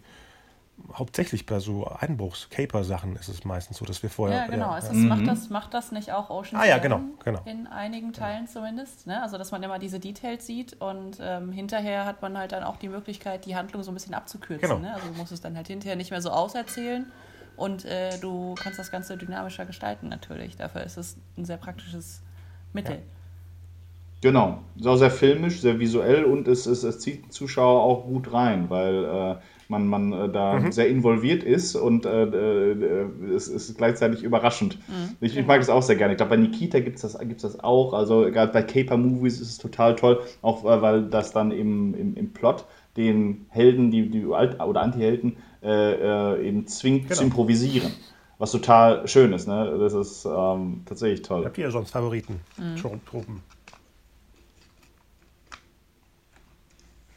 hauptsächlich bei so Einbruchs-, Caper-Sachen ist es meistens so, dass wir vorher. Ja, genau. Ja, es ist, mhm. macht, das, macht das nicht auch Ocean ah, ja, genau, genau. in einigen Teilen zumindest? Ne? Also, dass man immer diese Details sieht und ähm, hinterher hat man halt dann auch die Möglichkeit, die Handlung so ein bisschen abzukürzen. Genau. Ne? Also, du musst es dann halt hinterher nicht mehr so auserzählen und äh, du kannst das Ganze dynamischer gestalten, natürlich. Dafür ist es ein sehr praktisches Mittel. Ja. Genau, ist auch sehr filmisch, sehr visuell und es, es, es zieht den Zuschauer auch gut rein, weil äh, man, man äh, da mhm. sehr involviert ist und äh, äh es ist gleichzeitig überraschend. Mhm. Ich, ich, mag das auch sehr gerne. Ich glaube, bei Nikita gibt es das, gibt's das auch. Also gerade bei Caper-Movies ist es total toll, auch äh, weil das dann im, im, im Plot den Helden, die, die Alt- oder Anti-Helden äh, eben zwingt genau. zu improvisieren was total schön ist. Ne? Das ist ähm, tatsächlich toll. Habt ihr sonst Favoriten? Mhm. Truppen?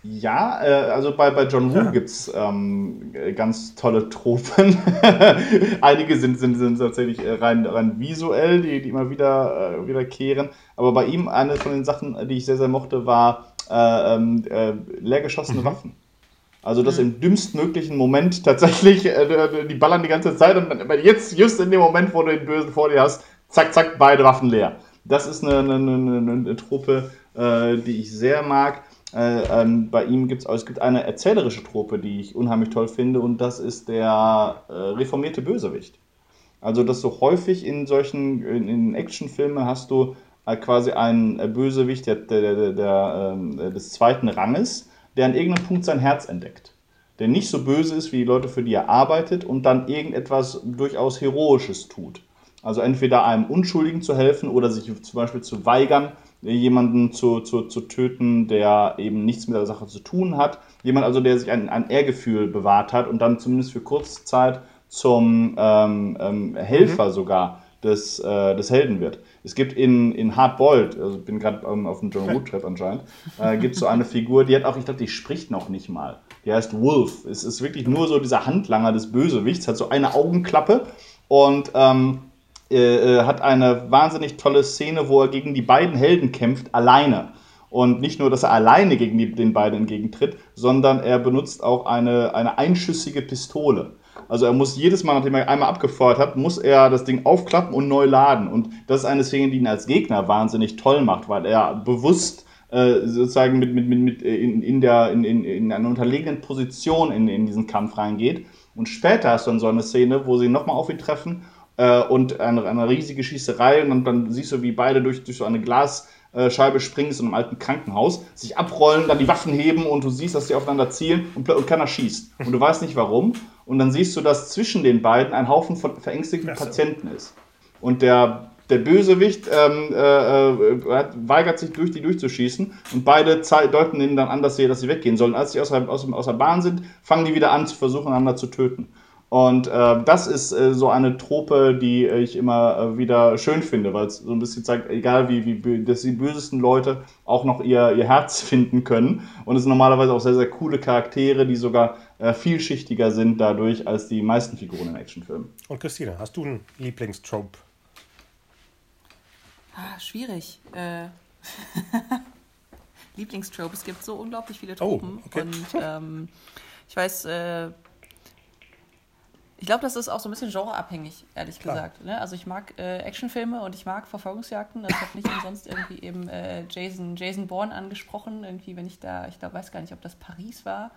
Ja, äh, also bei, bei John Woo ja. gibt es ähm, ganz tolle Tropen. Einige sind, sind, sind tatsächlich äh, rein, rein visuell, die, die immer wieder äh, wiederkehren. Aber bei ihm, eine von den Sachen, die ich sehr, sehr mochte, war äh, ähm, äh, leergeschossene mhm. Waffen. Also, dass mhm. im dümmstmöglichen Moment tatsächlich, äh, die ballern die ganze Zeit und jetzt, just in dem Moment, wo du den Bösen vor dir hast, zack, zack, beide Waffen leer. Das ist eine, eine, eine, eine Truppe, die ich sehr mag. Äh, ähm, bei ihm gibt es, es gibt eine erzählerische Trope, die ich unheimlich toll finde, und das ist der äh, reformierte Bösewicht. Also, dass du häufig in solchen, in, in Actionfilmen hast du äh, quasi einen äh, Bösewicht der, der, der, der ähm, des zweiten Ranges, der an irgendeinem Punkt sein Herz entdeckt. Der nicht so böse ist wie die Leute, für die er arbeitet und dann irgendetwas durchaus Heroisches tut. Also entweder einem Unschuldigen zu helfen oder sich zum Beispiel zu weigern, jemanden zu, zu, zu töten, der eben nichts mit der Sache zu tun hat. Jemand also, der sich ein, ein Ehrgefühl bewahrt hat und dann zumindest für kurze Zeit zum ähm, ähm, Helfer mhm. sogar des, äh, des Helden wird. Es gibt in, in Hard Boiled, also ich bin gerade ähm, auf dem John Wood Trip anscheinend, äh, gibt es so eine Figur, die hat auch, ich glaube, die spricht noch nicht mal. Die heißt Wolf. Es ist wirklich nur so dieser Handlanger des Bösewichts, hat so eine Augenklappe und ähm, äh, äh, hat eine wahnsinnig tolle Szene, wo er gegen die beiden Helden kämpft, alleine. Und nicht nur, dass er alleine gegen die, den beiden entgegentritt, sondern er benutzt auch eine, eine einschüssige Pistole. Also er muss jedes Mal, nachdem er einmal abgefeuert hat, muss er das Ding aufklappen und neu laden. Und das ist eine Szene, die ihn als Gegner wahnsinnig toll macht, weil er bewusst äh, sozusagen mit, mit, mit, mit in, in, der, in, in, in einer unterlegenen Position in, in diesen Kampf reingeht. Und später hast du dann so eine Szene, wo sie nochmal auf ihn treffen äh, und eine, eine, riesige Schießerei und dann, dann, siehst du, wie beide durch, durch so eine Glasscheibe springen, so in einem alten Krankenhaus, sich abrollen, dann die Waffen heben und du siehst, dass sie aufeinander zielen und, und keiner schießt. Und du weißt nicht warum. Und dann siehst du, dass zwischen den beiden ein Haufen von verängstigten so. Patienten ist. Und der, der Bösewicht ähm, äh, äh, weigert sich, durch die durchzuschießen. Und beide deuten ihnen dann an, dass sie, dass sie weggehen sollen. Als sie aus der, aus, aus der Bahn sind, fangen die wieder an zu versuchen, einander zu töten. Und äh, das ist äh, so eine Trope, die ich immer äh, wieder schön finde, weil es so ein bisschen zeigt, egal wie, wie dass die bösesten Leute auch noch ihr, ihr Herz finden können. Und es sind normalerweise auch sehr, sehr coole Charaktere, die sogar äh, vielschichtiger sind dadurch als die meisten Figuren in Actionfilmen. Und Christina, hast du einen Lieblingstrope? Ah, schwierig. Äh, Lieblingstrope. Es gibt so unglaublich viele oh, Tropen. Oh, okay. Und ähm, ich weiß, äh, ich glaube, das ist auch so ein bisschen genreabhängig, ehrlich Klar. gesagt. Ne? Also ich mag äh, Actionfilme und ich mag Verfolgungsjagden. Ich habe nicht umsonst irgendwie eben äh, Jason, Jason Bourne angesprochen. Irgendwie, wenn ich da, ich glaube, weiß gar nicht, ob das Paris war.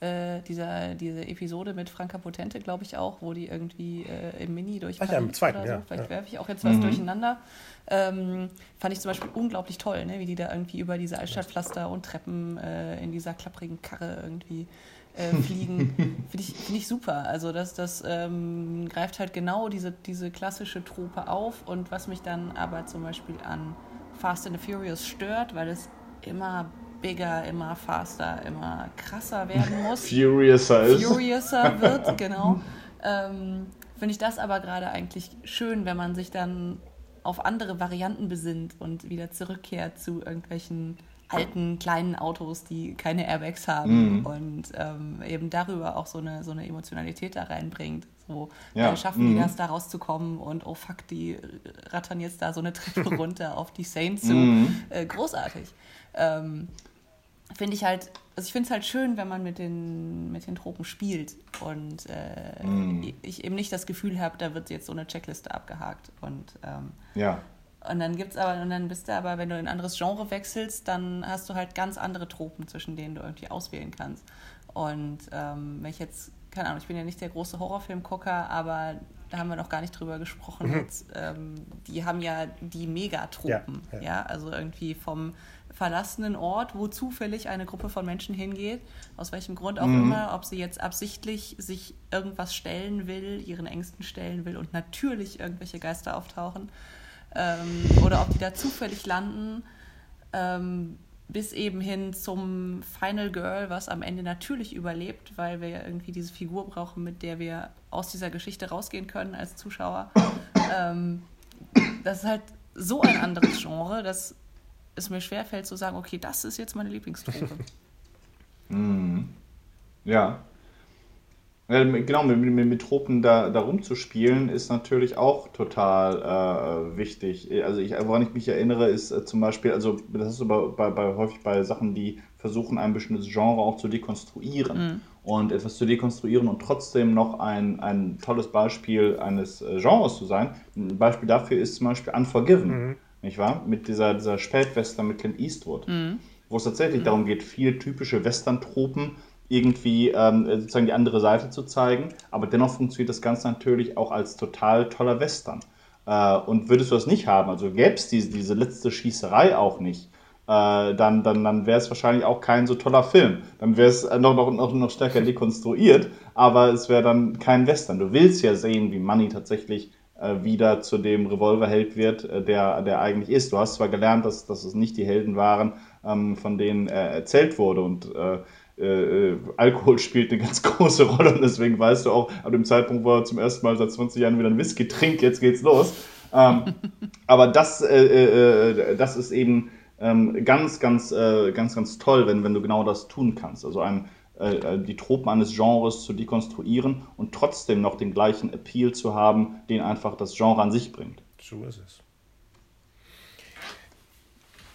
Äh, dieser, diese Episode mit Franka Potente, glaube ich auch, wo die irgendwie äh, im Mini durch Ach ja, im zweiten, oder so. Ja. Vielleicht werfe ich auch jetzt was mhm. durcheinander. Ähm, fand ich zum Beispiel unglaublich toll, ne? wie die da irgendwie über diese Altstadtpflaster und Treppen äh, in dieser klapprigen Karre irgendwie äh, fliegen, finde ich, find ich super. Also das, das ähm, greift halt genau diese, diese klassische Trope auf und was mich dann aber zum Beispiel an Fast and the Furious stört, weil es immer bigger, immer faster, immer krasser werden muss. Furiouser ist. Furiouser wird, genau. Ähm, Finde ich das aber gerade eigentlich schön, wenn man sich dann auf andere Varianten besinnt und wieder zurückkehrt zu irgendwelchen alten kleinen Autos, die keine Airbags haben mhm. und ähm, eben darüber auch so eine, so eine Emotionalität da reinbringt. So ja. äh, schaffen mhm. die das da rauszukommen und oh fuck, die rattern jetzt da so eine Treppe runter auf die Saints zu. Mhm. Äh, großartig. Ähm, finde ich halt, also ich finde es halt schön, wenn man mit den, mit den Tropen spielt und äh, mm. ich eben nicht das Gefühl habe, da wird jetzt so eine Checkliste abgehakt. Und ähm, ja. Und dann gibt's aber, und dann bist du aber, wenn du in ein anderes Genre wechselst, dann hast du halt ganz andere Tropen, zwischen denen du irgendwie auswählen kannst. Und ähm, wenn ich jetzt, keine Ahnung, ich bin ja nicht der große Horrorfilmgucker, aber da haben wir noch gar nicht drüber gesprochen. Mhm. Jetzt, ähm, die haben ja die Megatropen, ja, ja. ja, also irgendwie vom verlassenen Ort, wo zufällig eine Gruppe von Menschen hingeht, aus welchem Grund auch mhm. immer, ob sie jetzt absichtlich sich irgendwas stellen will, ihren Ängsten stellen will und natürlich irgendwelche Geister auftauchen ähm, oder ob die da zufällig landen, ähm, bis eben hin zum Final Girl, was am Ende natürlich überlebt, weil wir ja irgendwie diese Figur brauchen, mit der wir aus dieser Geschichte rausgehen können als Zuschauer. Ähm, das ist halt so ein anderes Genre, dass es mir schwerfällt zu sagen, okay, das ist jetzt meine Lieblingstrope. mm. Ja, genau, mit, mit, mit Tropen da, da rumzuspielen ist natürlich auch total äh, wichtig. Also ich, woran ich mich erinnere, ist äh, zum Beispiel, also das ist aber bei, bei, häufig bei Sachen, die versuchen, ein bestimmtes Genre auch zu dekonstruieren. Mhm. Und etwas zu dekonstruieren und trotzdem noch ein, ein tolles Beispiel eines äh, Genres zu sein. Ein Beispiel dafür ist zum Beispiel Unforgiven, mhm. nicht wahr? Mit dieser, dieser Spätwestern mit Clint Eastwood. Mhm. Wo es tatsächlich mhm. darum geht, viel typische Western-Tropen irgendwie ähm, sozusagen die andere Seite zu zeigen. Aber dennoch funktioniert das Ganze natürlich auch als total toller Western. Äh, und würdest du das nicht haben, also gäbe es diese, diese letzte Schießerei auch nicht, äh, dann, dann, dann wäre es wahrscheinlich auch kein so toller Film. Dann wäre es noch, noch, noch, noch stärker dekonstruiert, aber es wäre dann kein Western. Du willst ja sehen, wie Money tatsächlich äh, wieder zu dem Revolverheld wird, äh, der, der eigentlich ist. Du hast zwar gelernt, dass, dass es nicht die Helden waren, ähm, von denen erzählt wurde und äh, äh, äh, Alkohol spielt eine ganz große Rolle und deswegen weißt du auch, ab dem Zeitpunkt, wo er zum ersten Mal seit 20 Jahren wieder einen Whisky trinkt, jetzt geht's los. ähm, aber das, äh, äh, das ist eben ähm, ganz, ganz, äh, ganz, ganz toll, wenn, wenn du genau das tun kannst. Also ein, äh, äh, die Tropen eines Genres zu dekonstruieren und trotzdem noch den gleichen Appeal zu haben, den einfach das Genre an sich bringt. So ist es.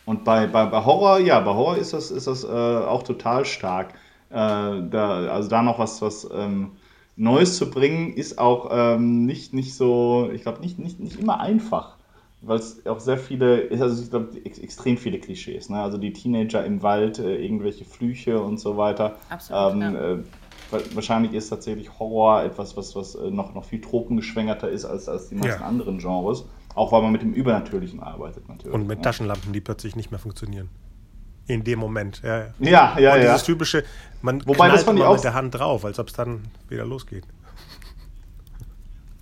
Und bei, bei, bei Horror, ja, bei Horror ist das, ist das äh, auch total stark. Äh, da, also da noch was, was ähm, Neues zu bringen, ist auch ähm, nicht, nicht so, ich glaube, nicht, nicht, nicht immer einfach weil es auch sehr viele, also ich glaube, ex extrem viele Klischees. Ne? Also die Teenager im Wald, äh, irgendwelche Flüche und so weiter. Absolut. Ähm, ja. äh, wahrscheinlich ist tatsächlich Horror etwas, was, was äh, noch, noch viel tropengeschwängerter ist als, als die meisten ja. anderen Genres. Auch weil man mit dem Übernatürlichen arbeitet, natürlich. Und mit ne? Taschenlampen, die plötzlich nicht mehr funktionieren. In dem Moment. Ja, ja, ja. Und ja. dieses typische, man Wobei knallt das fand immer mit der Hand drauf, als ob es dann wieder losgeht.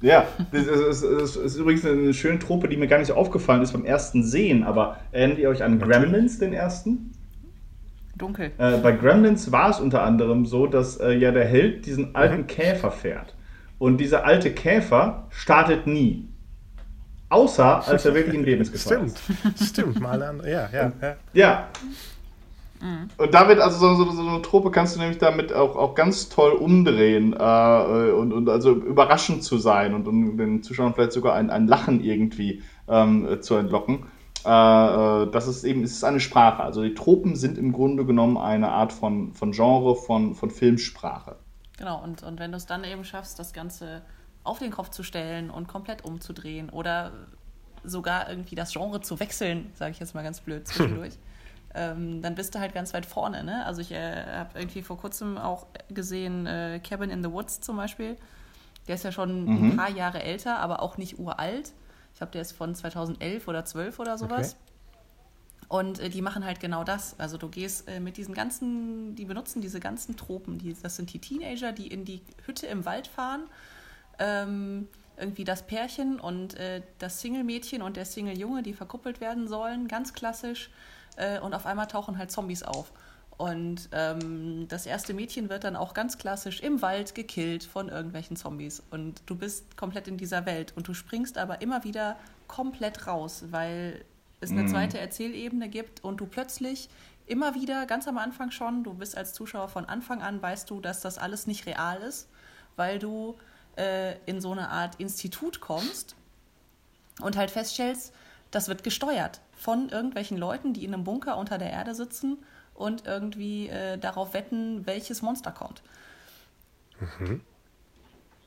Ja, das ist, das ist, übrigens eine schöne Trope, die mir gar nicht so aufgefallen ist beim ersten Sehen, aber erinnert ihr euch an Gremlins, den ersten? Dunkel. Äh, bei Gremlins war es unter anderem so, dass äh, ja der Held diesen alten mhm. Käfer fährt. Und dieser alte Käfer startet nie. Außer als er wirklich in Lebensgefahr ist. Stimmt, stimmt, mal an. Ja, ja, ja. Ja, Mhm. Und damit, also so, so, so, eine Trope kannst du nämlich damit auch, auch ganz toll umdrehen äh, und, und also überraschend zu sein und, und den Zuschauern vielleicht sogar ein, ein Lachen irgendwie ähm, zu entlocken. Äh, äh, das ist eben, es ist eine Sprache. Also die Tropen sind im Grunde genommen eine Art von, von Genre, von, von Filmsprache. Genau, und, und wenn du es dann eben schaffst, das Ganze auf den Kopf zu stellen und komplett umzudrehen oder sogar irgendwie das Genre zu wechseln, sage ich jetzt mal ganz blöd zwischendurch, ähm, dann bist du halt ganz weit vorne. Ne? Also ich äh, habe irgendwie vor kurzem auch gesehen, äh, Cabin in the Woods zum Beispiel. Der ist ja schon mhm. ein paar Jahre älter, aber auch nicht uralt. Ich glaube, der ist von 2011 oder 12 oder sowas. Okay. Und äh, die machen halt genau das. Also du gehst äh, mit diesen ganzen, die benutzen diese ganzen Tropen. Die, das sind die Teenager, die in die Hütte im Wald fahren. Ähm, irgendwie das Pärchen und äh, das Single-Mädchen und der Single-Junge, die verkuppelt werden sollen, ganz klassisch äh, und auf einmal tauchen halt Zombies auf. Und ähm, das erste Mädchen wird dann auch ganz klassisch im Wald gekillt von irgendwelchen Zombies. Und du bist komplett in dieser Welt. Und du springst aber immer wieder komplett raus, weil es eine mm. zweite Erzählebene gibt und du plötzlich immer wieder, ganz am Anfang schon, du bist als Zuschauer von Anfang an, weißt du, dass das alles nicht real ist, weil du äh, in so eine Art Institut kommst und halt feststellst, das wird gesteuert von irgendwelchen Leuten, die in einem Bunker unter der Erde sitzen und irgendwie äh, darauf wetten, welches Monster kommt. Mhm.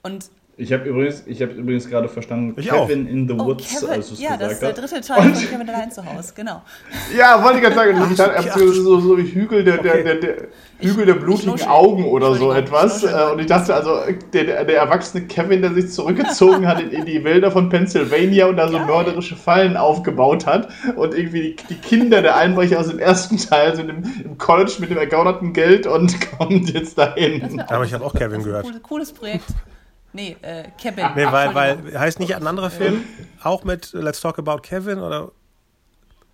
Und ich habe übrigens, hab übrigens gerade verstanden, ich Kevin auch. in the oh, Woods, Kevin, als Ja, das ist der dritte Teil und, von Kevin allein zu Hause, genau. Ja, wollte ich gerade sagen, ich dachte, so, so, so Hügel der, der, der, der Hügel der blutigen Augen oder so etwas. Äh, und ich dachte also, der, der erwachsene Kevin, der sich zurückgezogen hat in, in, die Wälder von Pennsylvania und da so Geil. mörderische Fallen aufgebaut hat und irgendwie die, die, Kinder der Einbrecher aus dem ersten Teil sind im, im College mit dem ergaunerten Geld und kommen jetzt dahin. Aber ich habe auch Kevin gehört. Cooles, cooles Projekt. Nee, äh, Kevin. Nee, weil, weil, heißt nicht ein anderer Film auch mit Let's Talk About Kevin oder?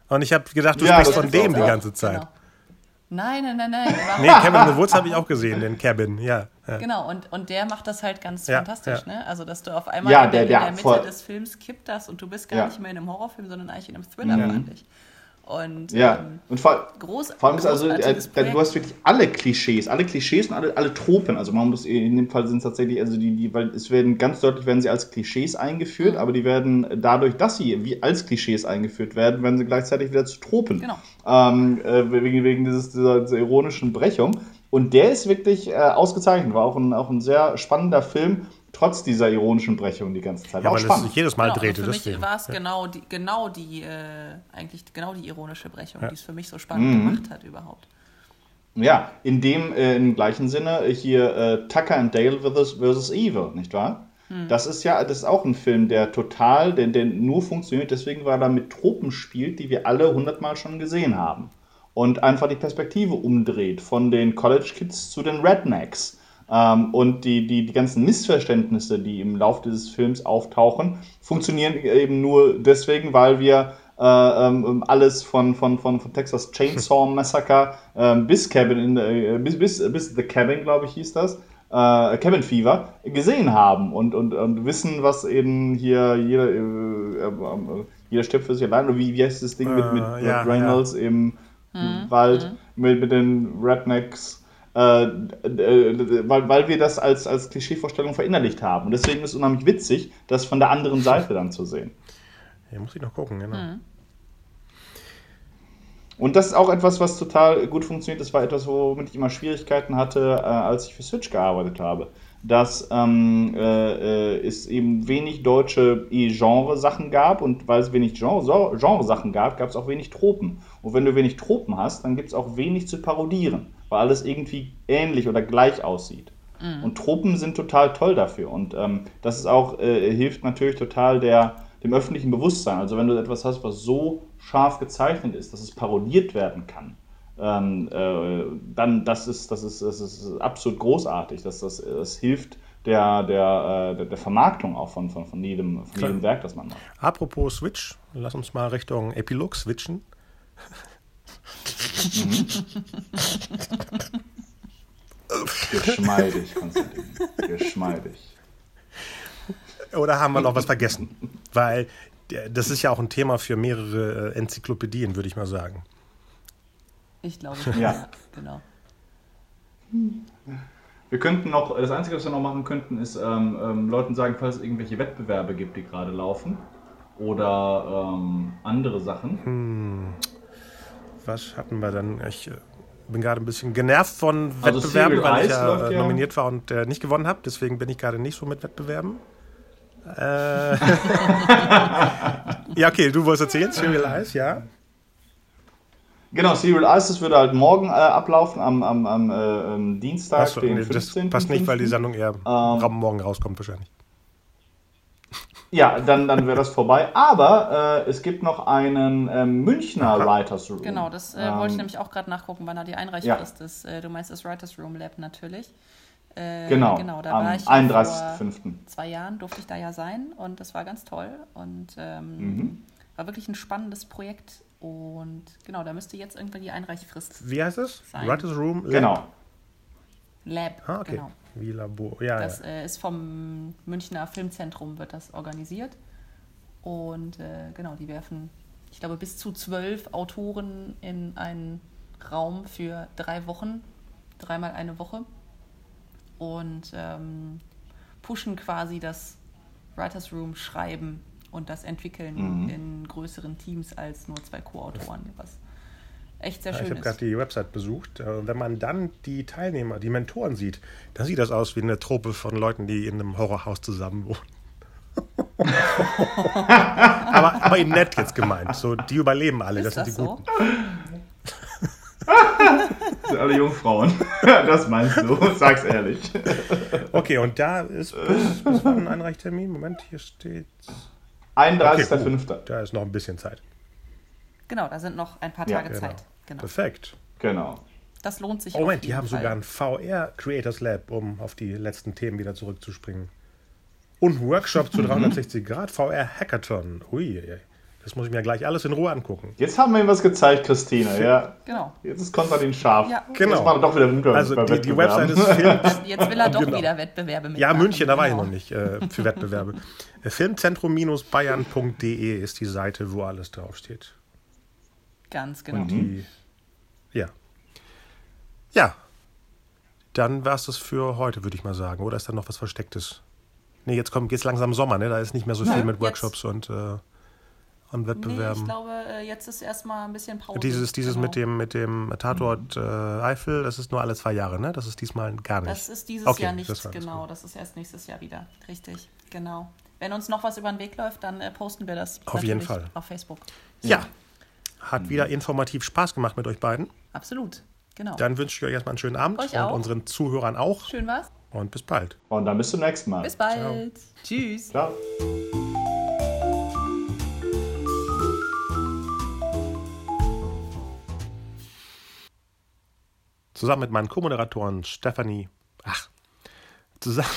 Und ich habe gedacht, du ja, sprichst von dem die ganze Zeit. Genau. Nein, nein, nein, nein. nee, Kevin in the Woods habe ich auch gesehen, den Kevin, ja. ja. Genau, und, und der macht das halt ganz ja, fantastisch, ja. ne? Also, dass du auf einmal in, der, in der Mitte voll. des Films kippt das und du bist gar nicht mehr in einem Horrorfilm, sondern eigentlich in einem Thriller, mhm. fand ich. Und, ja, ähm, und vor, groß, vor allem ist also, äh, du hast wirklich alle Klischees, alle Klischees und alle, alle Tropen. Also man muss in dem Fall sind es tatsächlich, also die, die, weil es werden ganz deutlich werden sie als Klischees eingeführt, mhm. aber die werden dadurch, dass sie wie als Klischees eingeführt werden, werden sie gleichzeitig wieder zu Tropen. Genau. Ähm, äh, wegen, wegen dieses, dieser, dieser, ironischen Brechung. Und der ist wirklich äh, ausgezeichnet, war auch ein, auch ein sehr spannender Film trotz dieser ironischen Brechung die ganze Zeit. Ja, weil es sich jedes Mal genau, drehte. Für mich war es ja. genau die, genau die, äh, eigentlich genau die ironische Brechung, ja. die es für mich so spannend mhm. gemacht hat überhaupt. Ja, in dem äh, im gleichen Sinne hier äh, Tucker and Dale versus, versus Evil, nicht wahr? Mhm. Das ist ja, das ist auch ein Film, der total, der, der nur funktioniert, deswegen, weil er mit Tropen spielt, die wir alle hundertmal schon gesehen haben. Und einfach die Perspektive umdreht von den College Kids zu den Rednecks ähm, und die, die, die ganzen Missverständnisse, die im Laufe dieses Films auftauchen, funktionieren eben nur deswegen, weil wir äh, ähm, alles von, von, von, von Texas Chainsaw Massacre äh, bis Cabin in the, äh, bis, bis, bis The Cabin, glaube ich, hieß das, äh, Cabin Fever gesehen haben und, und, und wissen, was eben hier jeder, äh, äh, jeder stirbt für sich allein. Oder wie, wie heißt das Ding mit, mit äh, ja, Reynolds ja. im mhm. Wald, mhm. Mit, mit den Rednecks. Äh, äh, weil, weil wir das als, als Klischeevorstellung verinnerlicht haben. Und deswegen ist es unheimlich witzig, das von der anderen Seite dann zu sehen. Ja, muss ich noch gucken, genau. Mhm. Und das ist auch etwas, was total gut funktioniert. Das war etwas, womit ich immer Schwierigkeiten hatte, äh, als ich für Switch gearbeitet habe. Dass ähm, äh, äh es eben wenig deutsche E-Genre-Sachen gab und weil es wenig Genre-Sachen gab, gab es auch wenig Tropen. Und wenn du wenig Tropen hast, dann gibt es auch wenig zu parodieren, weil alles irgendwie ähnlich oder gleich aussieht. Mhm. Und Tropen sind total toll dafür. Und ähm, das ist auch, äh, hilft natürlich total der, dem öffentlichen Bewusstsein. Also wenn du etwas hast, was so scharf gezeichnet ist, dass es parodiert werden kann, ähm, äh, dann das ist, das ist, das ist absolut großartig. Das, das, das hilft der, der, äh, der, Vermarktung auch von, von, von, jedem, von jedem Werk, das man macht. Apropos Switch, lass uns mal Richtung Epilog switchen. Mhm. Geschmeidig, Konstantin. Geschmeidig. Oder haben wir noch was vergessen? Weil das ist ja auch ein Thema für mehrere äh, Enzyklopädien, würde ich mal sagen. Ich glaube, ja. ja, genau. Wir könnten noch, das Einzige, was wir noch machen könnten, ist ähm, ähm, Leuten sagen, falls es irgendwelche Wettbewerbe gibt, die gerade laufen oder ähm, andere Sachen. Hm. Was hatten wir dann? Ich äh, bin gerade ein bisschen genervt von also Wettbewerben, weil ich ja, ja, nominiert war und äh, nicht gewonnen habe. Deswegen bin ich gerade nicht so mit Wettbewerben. Äh. ja, okay, du wolltest erzählen, Serial Ice, ja. Genau, Serial Ice, das würde halt morgen äh, ablaufen, am, am, am äh, Dienstag, so, den nee, 15. Das passt nicht, weil die Sendung eher ähm, morgen rauskommt wahrscheinlich. Ja, dann, dann wäre das vorbei. Aber äh, es gibt noch einen äh, Münchner. Writers Room. Genau, das äh, wollte ich ähm, nämlich auch gerade nachgucken, wann da die Einreichfrist ja. ist. Äh, du meinst das Writers Room Lab natürlich. Äh, genau, genau, da am war ich 31.05. zwei Jahren durfte ich da ja sein und das war ganz toll und ähm, mhm. war wirklich ein spannennes Projekt und genau, da müsste jetzt irgendwann die Einreichfrist Wie heißt es? Writers Room Lab. Genau. Lab, ah, okay. genau. Wie Labor, ja. Das. Äh, ist vom Münchner Filmzentrum wird das organisiert und äh, genau, die werfen, ich glaube, bis zu zwölf Autoren in einen Raum für drei Wochen, dreimal eine Woche und ähm, pushen quasi das Writers Room Schreiben und das Entwickeln mhm. in größeren Teams als nur zwei Co-Autoren, was echt sehr schön ich ist. Ich habe gerade die Website besucht. Äh, wenn man dann die Teilnehmer, die Mentoren sieht, dann sieht das aus wie eine Truppe von Leuten, die in einem Horrorhaus zusammen wohnen. aber, aber in nett jetzt gemeint. So, die überleben alle, ist das, das sind die so? Guten sind alle Jungfrauen. das meinst du, sag's ehrlich. Okay, und da ist bis, bis wann ein Einreichtermin? Moment, hier steht. 31.05. Okay, da ist noch ein bisschen Zeit. Genau, da sind noch ein paar Tage ja, genau. Zeit. Genau. Perfekt. Genau. Das lohnt sich. Oh, Moment, die haben Fall. sogar ein VR Creators Lab, um auf die letzten Themen wieder zurückzuspringen. Und Workshop zu 360 Grad VR Hackathon. Ui. Das muss ich mir gleich alles in Ruhe angucken. Jetzt haben wir ihm was gezeigt, Christine. Ja. Genau. Jetzt ist Konstantin scharf. Ja. Genau. Jetzt macht er doch wieder Winkel Also die, die Website ist Film. Jetzt will er doch genau. wieder Wettbewerbe mit. Ja, München, da war genau. ich noch nicht äh, für Wettbewerbe. Äh, Filmzentrum-bayern.de ist die Seite, wo alles draufsteht. Ganz genau. Und die, ja. Ja. Dann war es das für heute, würde ich mal sagen. Oder ist da noch was Verstecktes? Nee, jetzt kommt jetzt langsam Sommer, ne? Da ist nicht mehr so viel ja, mit Workshops jetzt. und. Äh, an Wettbewerben? Nee, ich glaube, äh, jetzt ist erstmal ein bisschen Pause. Dieses, dieses genau. mit dem, mit dem Tatort mhm. äh, Eifel, das ist nur alle zwei Jahre, ne? Das ist diesmal gar nicht. Das ist dieses okay, Jahr nicht, das genau. Das ist erst nächstes Jahr wieder. Richtig, genau. Wenn uns noch was über den Weg läuft, dann äh, posten wir das auf jeden Fall auf Facebook. Ja. ja. Hat mhm. wieder informativ Spaß gemacht mit euch beiden. Absolut, genau. Dann wünsche ich euch erstmal einen schönen Abend euch und auch. unseren Zuhörern auch. Schön was. Und bis bald. Und dann bis zum nächsten Mal. Bis bald. Ciao. Tschüss. Ciao. Zusammen mit meinen Co-Moderatoren Stephanie, ach, zusammen,